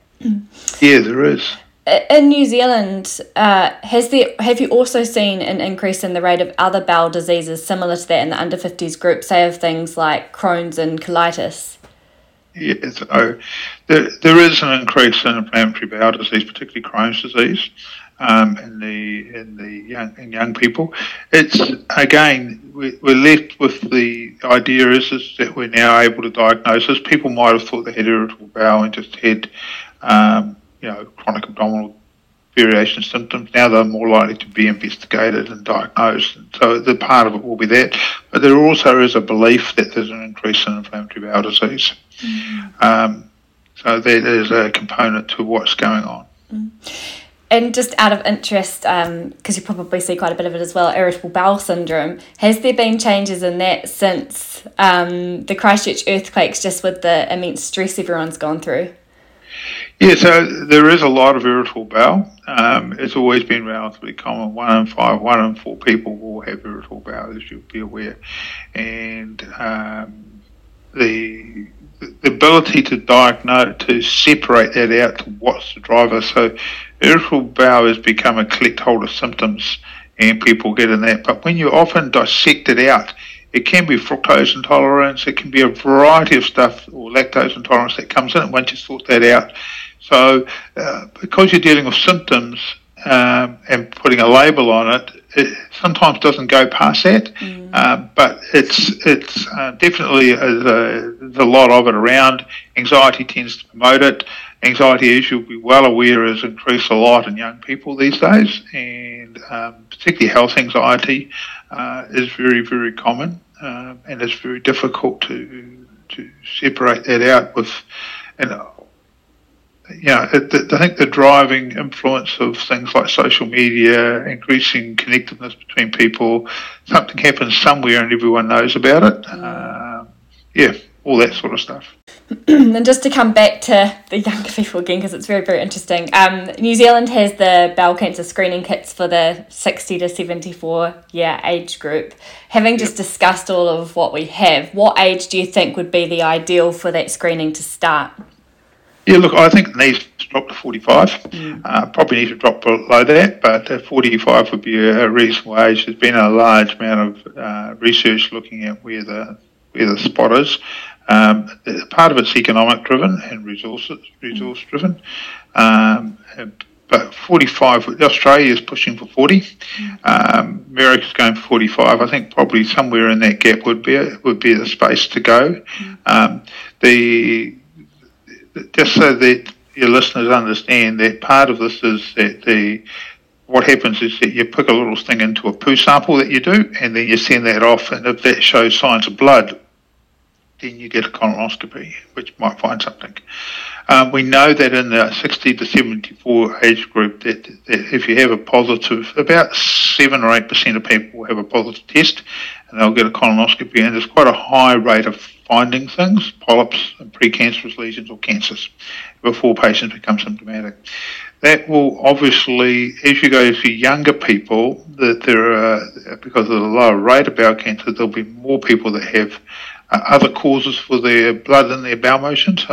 yeah, there is. In New Zealand, uh, has there have you also seen an increase in the rate of other bowel diseases similar to that in the under fifties group, say of things like Crohn's and colitis? Yes, so there, there is an increase in inflammatory bowel disease, particularly Crohn's disease. um, in the in the young in young people. It's again we, we're left with the idea is, is that we're now able to diagnose this. People might have thought they had irritable bowel and just had um, you know chronic abdominal variation symptoms. Now they're more likely to be investigated and diagnosed. So the part of it will be that. But there also is a belief that there's an increase in inflammatory bowel disease. Mm. Um, so that is a component to what's going on. Mm. And just out of interest, because um, you probably see quite a bit of it as well, irritable bowel syndrome, has there been changes in that since um, the Christchurch earthquakes, just with the immense stress everyone's gone through? Yeah, so there is a lot of irritable bowel. Um, it's always been relatively common. One in five, one in four people will have irritable bowel, as you'll be aware. And um, the the ability to diagnose, to separate that out to what's the driver. So irritable bowel has become a collect hold of symptoms and people get in that. But when you often dissect it out, it can be fructose intolerance, it can be a variety of stuff or lactose intolerance that comes in once you sort that out. So uh, because you're dealing with symptoms um, and putting a label on it, it sometimes doesn't go past that. Mm. Uh, but it's it's uh, definitely a, there's a lot of it around. Anxiety tends to promote it. Anxiety, as you'll be well aware, has increased a lot in young people these days, and um, particularly health anxiety uh, is very very common, uh, and it's very difficult to to separate that out with and yeah, it, I think the driving influence of things like social media, increasing connectedness between people, something happens somewhere and everyone knows about it. Uh, yeah, all that sort of stuff. and just to come back to the younger people again, because it's very, very interesting. Um, New Zealand has the bowel cancer screening kits for the 60 to 74 year age group. Having just yep. discussed all of what we have, what age do you think would be the ideal for that screening to start? Yeah, look, I think it needs to drop to 45. Mm. Uh, probably need to drop below that, but uh, 45 would be a reasonable age. There's been a large amount of uh, research looking at where the where the spot is. Um, part of it's economic driven and resources resource driven. Um, but 45, Australia is pushing for 40. Um, America's going for 45. I think probably somewhere in that gap would be would be the space to go. Um, the just so that your listeners understand that part of this is that the what happens is that you pick a little thing into a poo sample that you do, and then you send that off, and if that shows signs of blood, then you get a colonoscopy, which might find something. Um, we know that in the 60 to 74 age group, that, that if you have a positive, about 7 or 8% of people will have a positive test, and they'll get a colonoscopy, and there's quite a high rate of finding things, polyps and precancerous lesions or cancers, before patients become symptomatic. That will obviously, as you go to younger people, that there are, because of the lower rate of bowel cancer, there'll be more people that have other causes for their blood and their bowel motions.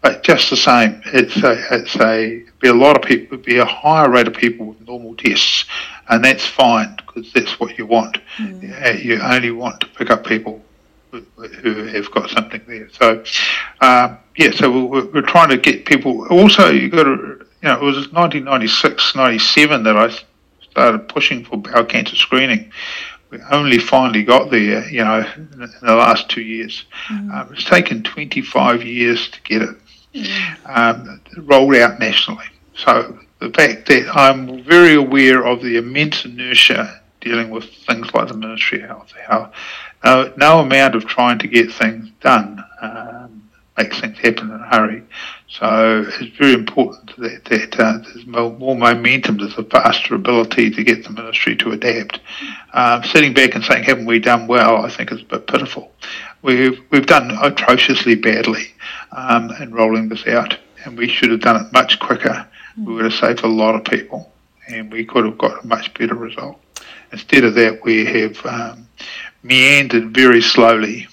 But just the same, it's a, it's a, be a lot of people, be a higher rate of people with normal tests, and that's fine because that's what you want. Mm. You only want to pick up people who have got something there. So, um, yeah, so we're, we're, trying to get people. Also, you got to, you know, it was 1996, 97 that I started pushing for bowel cancer screening. We only finally got there, you know, in, the last two years. Mm. Um, it's taken 25 years to get it mm. um, rolled out nationally. So the fact that I'm very aware of the immense inertia dealing with things like the Ministry of Health, how no, no amount of trying to get things done um, makes things happen in a hurry. So it's very important that, that uh, there's more, more, momentum, there's a faster ability to get the ministry to adapt. Um, sitting back and saying, haven't we done well, I think is a bit pitiful. We've, we've done atrociously badly um, in rolling this out, and we should have done it much quicker. We would have saved a lot of people, and we could have got a much better result. Instead of that, we have um, meandered very slowly.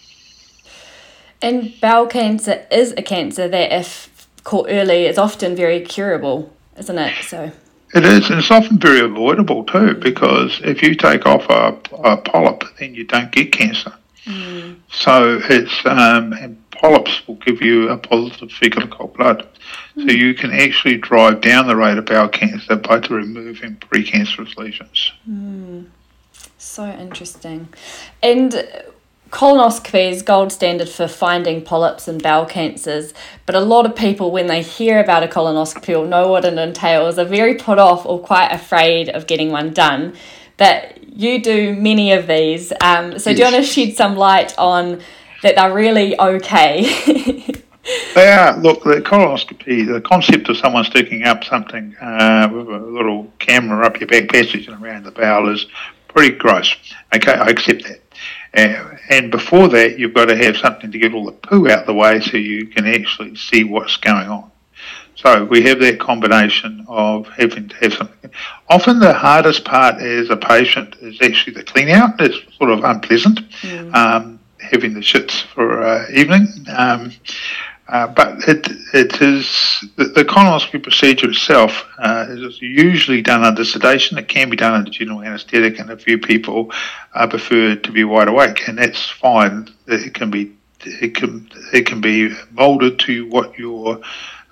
And bowel cancer is a cancer that, if caught early, is often very curable, isn't it? So it is, and it's often very avoidable too, because if you take off a, a polyp, then you don't get cancer. Mm. So it's um, and polyps will give you a positive fecal occult blood. Mm. So you can actually drive down the rate of bowel cancer by removing precancerous lesions. Mm. So interesting. And colonoscopy is gold standard for finding polyps and bowel cancers, but a lot of people, when they hear about a colonoscopy or know what it entails, are very put off or quite afraid of getting one done. But you do many of these. Um, so, yes. do you want to shed some light on that they're really okay? they are. Look, the colonoscopy, the concept of someone sticking up something uh, with a little camera up your back passage and around the bowel is pretty gross. Okay, I accept that. And before that, you've got to have something to get all the poo out of the way so you can actually see what's going on. So we have that combination of having to have something. Often the hardest part as a patient is actually the clean out. It's sort of unpleasant, mm. um, having the shits for uh, evening. Um, uh, but it, it is the, the colonoscopy procedure itself uh, is usually done under sedation. It can be done under general anaesthetic, and a few people uh, prefer to be wide awake, and that's fine. It can be it can it can be moulded to what your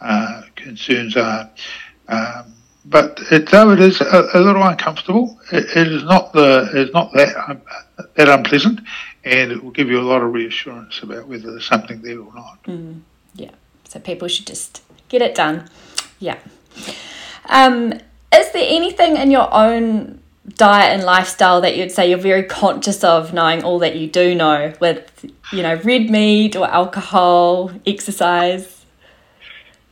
uh, concerns are. Um, but it, though it is a, a little uncomfortable, it, it is not the it's not that um, that unpleasant, and it will give you a lot of reassurance about whether there's something there or not. Mm. Yeah. So people should just get it done. Yeah. Um, is there anything in your own diet and lifestyle that you'd say you're very conscious of knowing all that you do know with, you know, red meat or alcohol, exercise?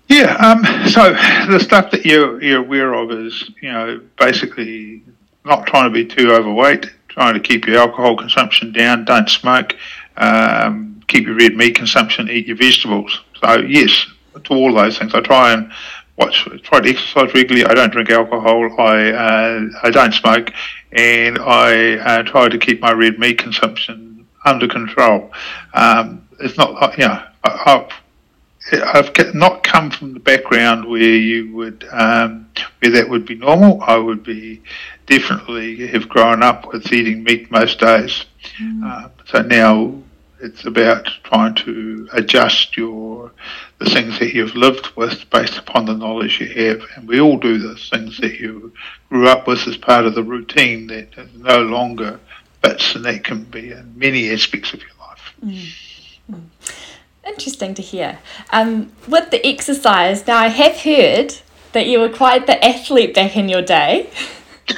Yeah, um, so the stuff that you're, you're aware of is, you know, basically not trying to be too overweight, trying to keep your alcohol consumption down, don't smoke, um, keep your red meat consumption, eat your vegetables. So yes, to all those things, I try and watch, try to exercise regularly. I don't drink alcohol. I uh, I don't smoke, and I uh, try to keep my red meat consumption under control. Um, it's not uh, you know I, I've, I've not come from the background where you would um, where that would be normal. I would be definitely have grown up with eating meat most days. Mm. Uh, so now it's about trying to adjust your the things that you've lived with based upon the knowledge you have, and we all do this. Things that you grew up with as part of the routine that no longer fits, and that can be in many aspects of your life. Mm. Interesting to hear. Um, with the exercise, now I have heard that you were quite the athlete back in your day.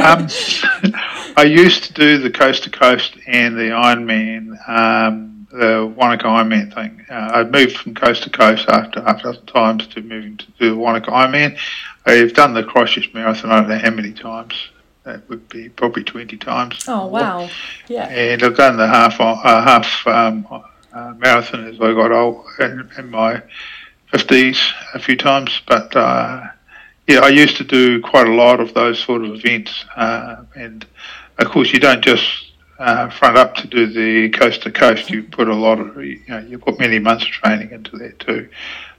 um, I used to do the coast to coast and the Ironman, um, the Wanaka Ironman thing. Uh, I moved from coast to coast after after times to moving to do the Wanaka Ironman. I've done the Christchurch Marathon. I don't know how many times. That would be probably twenty times. Oh wow! Yeah. And I've done the half uh, half um, uh, marathon as I got old in, in my fifties a few times, but. Uh, yeah, I used to do quite a lot of those sort of events, uh, and of course, you don't just uh, front up to do the coast to coast. You put a lot of, you know, you put many months of training into that too.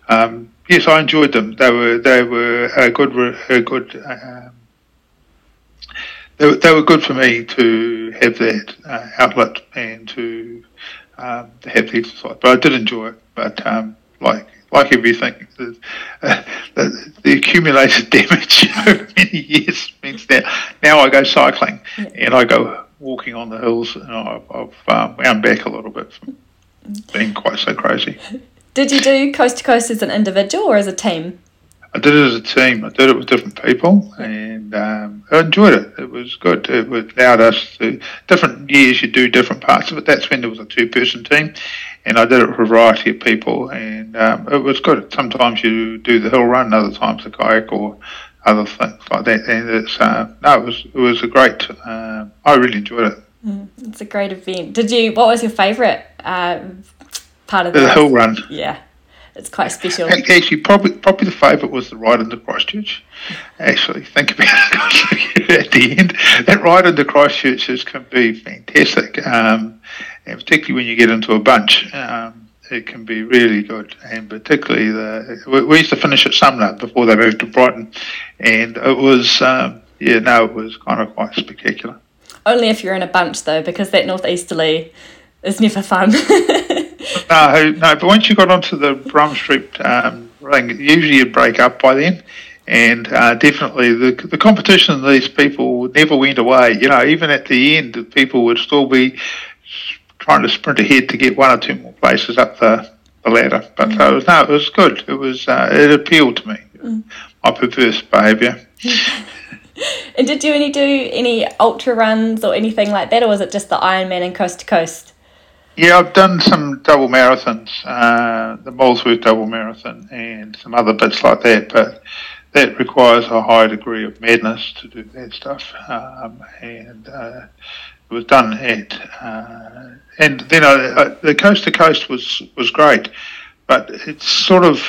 Um, yes, I enjoyed them. They were they were a good a good. Um, they, they were good for me to have that uh, outlet and to um, have the exercise. But I did enjoy it. But um, like like everything, the, uh, the, the, accumulated damage over many years means that now I go cycling yeah. and I go walking on the hills and I've, I've um, wound back a little bit from being quite so crazy. Did you do coast to coast as an individual or as a team? I did it as a team. I did it with different people, and um, I enjoyed it. It was good. It allowed us to different years. You do different parts of it. That's when there was a two-person team, and I did it with a variety of people, and um, it was good. Sometimes you do the hill run, other times the kayak or other things like that. And it's uh, no, it was it was a great. Uh, I really enjoyed it. Mm, it's a great event. Did you? What was your favourite uh, part of the, the hill run? Yeah, it's quite special. Actually, probably probably the favourite was the ride into Christchurch. Actually, think about it at the end. That ride into Christchurch is, can be fantastic. Um, and particularly when you get into a bunch, um, it can be really good. And particularly the we used to finish at Sumner before they moved to Brighton, and it was um, yeah no it was kind of quite spectacular. Only if you're in a bunch though, because that northeasterly is never fun. no, no, but once you got onto the Brougham Street um, ring, usually you'd break up by then. And uh, definitely the, the competition these people never went away. You know, even at the end, people would still be trying to sprint ahead to get one or two more places up the, the ladder. But mm. uh, it was, no, it was good. It was uh, it appealed to me. Mm. My perverse behaviour. and did you any do any ultra runs or anything like that, or was it just the Ironman and coast to coast? Yeah, I've done some double marathons, uh, the Molesworth double marathon, and some other bits like that. But that requires a high degree of madness to do that stuff, um, and uh, it was done at. Uh, and then uh, the coast to coast was was great, but it's sort of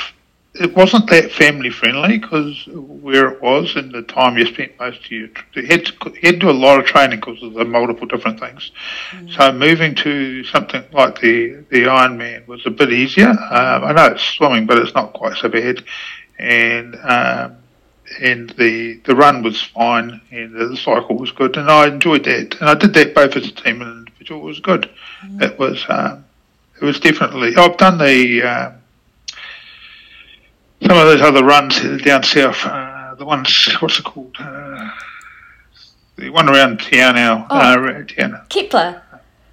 it wasn't that family friendly because where it was and the time you spent most of your you had to, you had to do a lot of training because of the multiple different things. Mm. So moving to something like the the Ironman was a bit easier. Um, I know it's swimming, but it's not quite so bad. And um, and the the run was fine, and the cycle was good, and I enjoyed that. And I did that both as a team and individual. It was good. Mm. It was um, it was definitely. I've done the um, some of those other runs down south, uh, the ones, what's it called? Uh, the one around town now. Oh, uh, Kepler.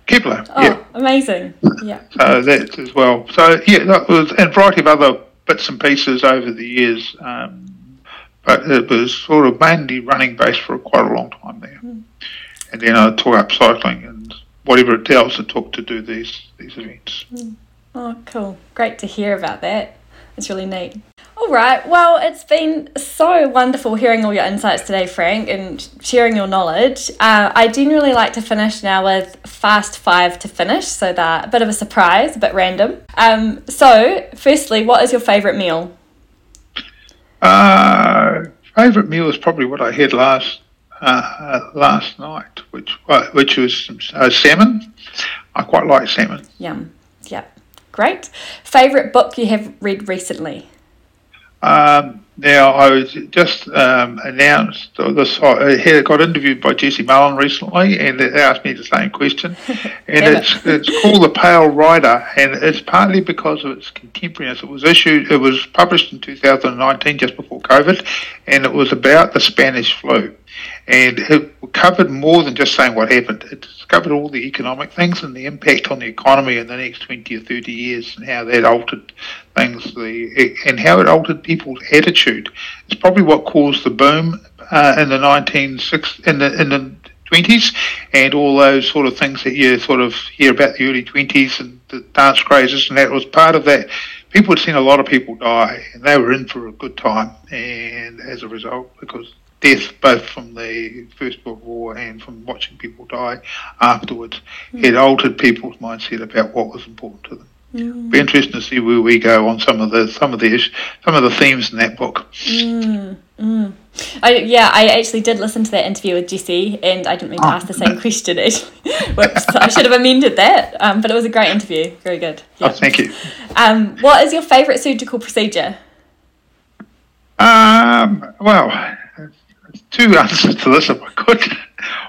Kepler, oh, yeah. amazing. Yeah. So that as well. So, yeah, that was, and a variety of other bits and pieces over the years. Um, but it was sort of mainly running based for quite a long time there. Mm. And then I took up cycling and whatever it else it took to do these, these events. Mm. Oh, cool. Great to hear about that. It's really neat. All right. Well, it's been so wonderful hearing all your insights today, Frank, and sharing your knowledge. Uh, I generally like to finish now with fast five to finish, so that a bit of a surprise, a bit random. Um, so, firstly, what is your favourite meal? Uh, favourite meal is probably what I had last uh, last night, which uh, which was uh, salmon. I quite like salmon. Yum. Yep. Great. Favourite book you have read recently? Um, now, I was just um, announced this. I had got interviewed by Jesse Mulligan recently, and they asked me the same question. And it's it's called The Pale Rider, and it's partly because of its contemporariness. It was issued, it was published in 2019, just before COVID, and it was about the Spanish flu and it covered more than just saying what happened. It covered all the economic things and the impact on the economy in the next 20 or 30 years and how that altered things the, and how it altered people's attitude. It's probably what caused the boom uh, in the 1960s, in the, in the 20s and all those sort of things that you sort of hear about the early 20s and the dance crazes and that was part of that. People had seen a lot of people die and they were in for a good time and as a result because death, both from the First World War and from watching people die afterwards, mm. it altered people's mindset about what was important to them. Mm. Be interesting to see where we go on some of the some of the some of the themes in that book. Mm. Mm. I, yeah, I actually did listen to that interview with Jesse, and I didn't mean to oh. ask the same question. Whoops, I should have amended that. Um, but it was a great interview. Very good. Yeah. Oh, thank you. Um, what is your favourite surgical procedure? Um, well, two answers to this if I could.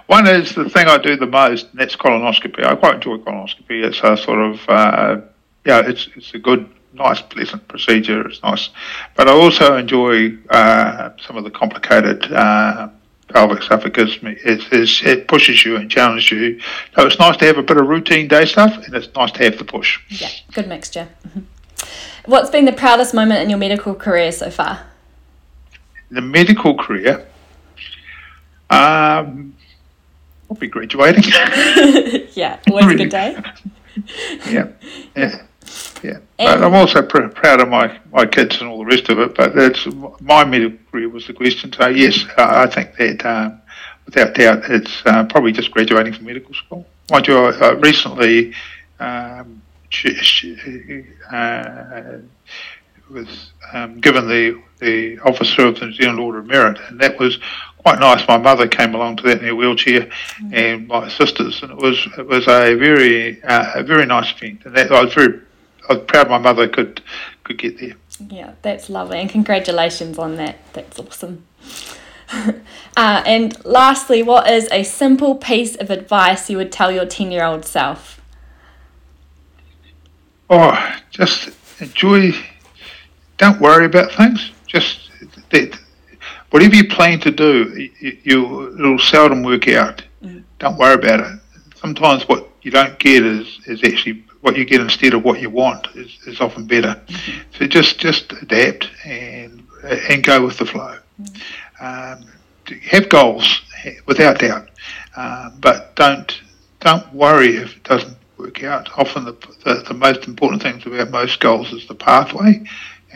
One is the thing I do the most, and that's colonoscopy. I quite enjoy colonoscopy. It's a sort of, uh, yeah, it's it's a good, nice, pleasant procedure. It's nice, but I also enjoy uh, some of the complicated uh, pelvic stuff because it, it pushes you and challenges you. So it's nice to have a bit of routine day stuff, and it's nice to have the push. Yeah, good mixture. Mm-hmm. What's been the proudest moment in your medical career so far? The medical career, um, I'll be graduating. yeah, always a good day. yeah, yeah, yeah. but I'm also pr- proud of my, my kids and all the rest of it. But that's my medical career was the question. So yes, I think that um, without doubt, it's uh, probably just graduating from medical school. Mind you, I, I recently um, uh, was um, given the the officer of the New Zealand Order of Merit, and that was quite nice. My mother came along to that in her wheelchair, mm. and my sisters, and it was it was a very uh, a very nice event, and that I was very I was proud my mother could could get there. Yeah, that's lovely, and congratulations on that. That's awesome. uh, and lastly, what is a simple piece of advice you would tell your ten year old self? Oh, just enjoy. Don't worry about things. Just that whatever you plan to do, you, you it'll seldom work out. Mm. Don't worry about it. Sometimes what you don't get is, is actually what you get instead of what you want is, is often better. Mm-hmm. So just just adapt and and go with the flow. Mm. Um, have goals without doubt, uh, but don't don't worry if it doesn't work out. Often the, the, the most important things about most goals is the pathway.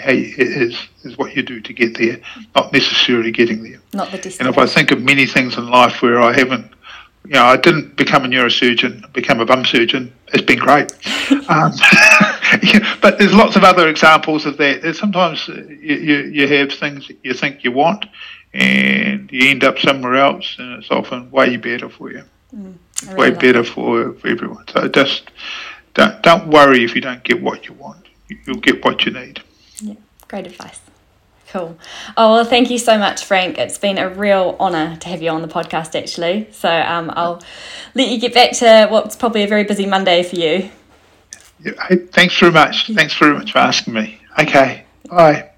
You, is is what you do to get there, not necessarily getting there. Not the distance. And if I think of many things in life where I haven't, you know, I didn't become a neurosurgeon, become a bum surgeon. It's been great. um, yeah, but there's lots of other examples of that. Sometimes you, you, you have things that you think you want, and you end up somewhere else, and it's often way better for you. Mm, really way better for, for everyone. So just don't, don't worry if you don't get what you want. You'll get what you need. Great advice. Cool. Oh, well, thank you so much, Frank. It's been a real honour to have you on the podcast, actually. So um, I'll let you get back to what's probably a very busy Monday for you. Thanks very much. Thanks very much for asking me. Okay. Bye.